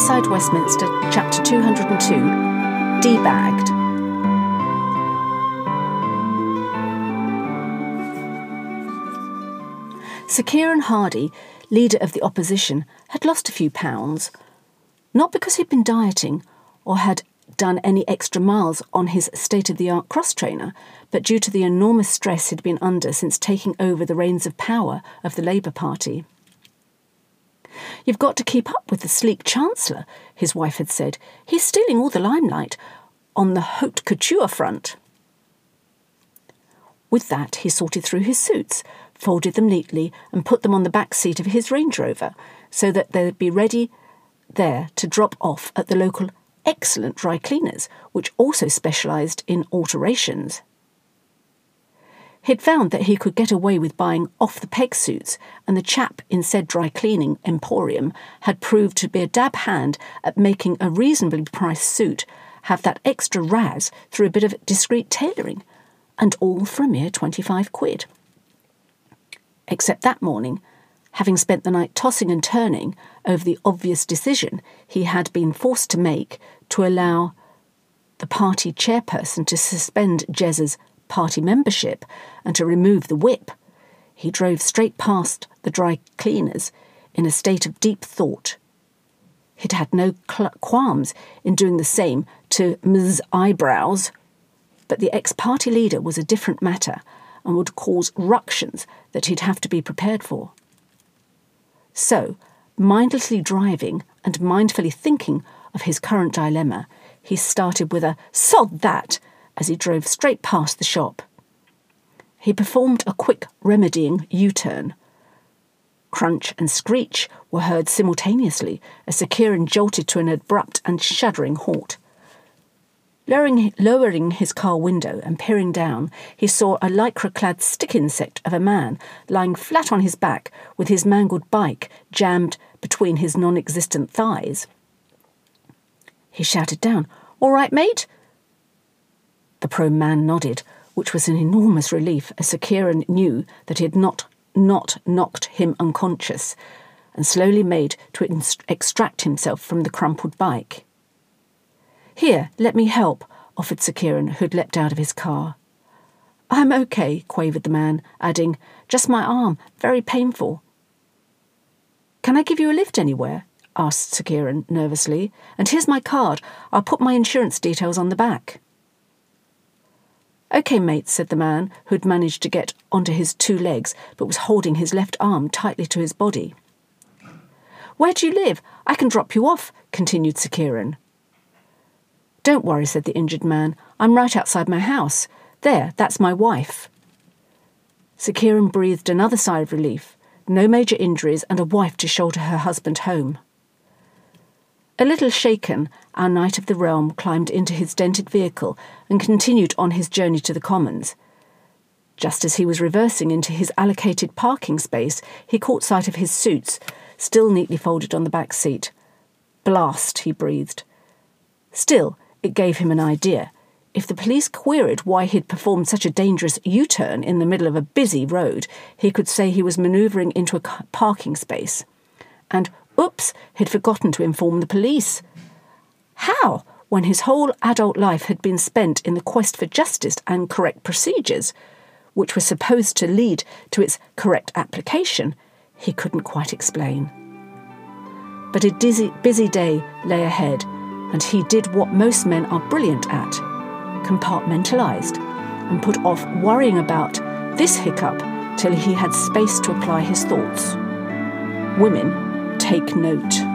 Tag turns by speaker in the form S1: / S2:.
S1: Inside Westminster, Chapter 202 Debagged. Sir Kieran Hardy, leader of the opposition, had lost a few pounds. Not because he'd been dieting or had done any extra miles on his state of the art cross trainer, but due to the enormous stress he'd been under since taking over the reins of power of the Labour Party. You've got to keep up with the sleek Chancellor, his wife had said. He's stealing all the limelight on the haute couture front. With that, he sorted through his suits, folded them neatly, and put them on the back seat of his Range Rover so that they'd be ready there to drop off at the local excellent dry cleaners, which also specialised in alterations. He'd found that he could get away with buying off the peg suits, and the chap in said dry cleaning emporium had proved to be a dab hand at making a reasonably priced suit have that extra raz through a bit of discreet tailoring, and all for a mere 25 quid. Except that morning, having spent the night tossing and turning over the obvious decision he had been forced to make to allow the party chairperson to suspend Jez's party membership and to remove the whip, he drove straight past the dry cleaners in a state of deep thought. He'd had no qualms in doing the same to Ms. Eyebrows, but the ex party leader was a different matter and would cause ructions that he'd have to be prepared for. So, mindlessly driving and mindfully thinking of his current dilemma, he started with a sod that as he drove straight past the shop. He performed a quick remedying U turn. Crunch and screech were heard simultaneously as Sir Kieran jolted to an abrupt and shuddering halt. Lowering, lowering his car window and peering down, he saw a lycra clad stick insect of a man lying flat on his back with his mangled bike jammed between his non existent thighs. He shouted down, All right, mate? The prone man nodded, which was an enormous relief as Sir knew that he had not, not knocked him unconscious, and slowly made to extract himself from the crumpled bike. Here, let me help, offered Sir who had leapt out of his car. I'm okay, quavered the man, adding, Just my arm, very painful. Can I give you a lift anywhere? asked Sir nervously. And here's my card. I'll put my insurance details on the back. OK, mate, said the man, who'd managed to get onto his two legs but was holding his left arm tightly to his body. Where do you live? I can drop you off, continued Sir. Don't worry, said the injured man. I'm right outside my house. There, that's my wife. Sir breathed another sigh of relief. No major injuries and a wife to shoulder her husband home. A little shaken, our knight of the realm climbed into his dented vehicle and continued on his journey to the commons. Just as he was reversing into his allocated parking space, he caught sight of his suits, still neatly folded on the back seat. Blast, he breathed. Still, it gave him an idea. If the police queried why he'd performed such a dangerous U turn in the middle of a busy road, he could say he was manoeuvring into a parking space. And, oops, he'd forgotten to inform the police. How, when his whole adult life had been spent in the quest for justice and correct procedures, which were supposed to lead to its correct application, he couldn't quite explain. But a dizzy, busy day lay ahead and he did what most men are brilliant at compartmentalized and put off worrying about this hiccup till he had space to apply his thoughts. Women, take note.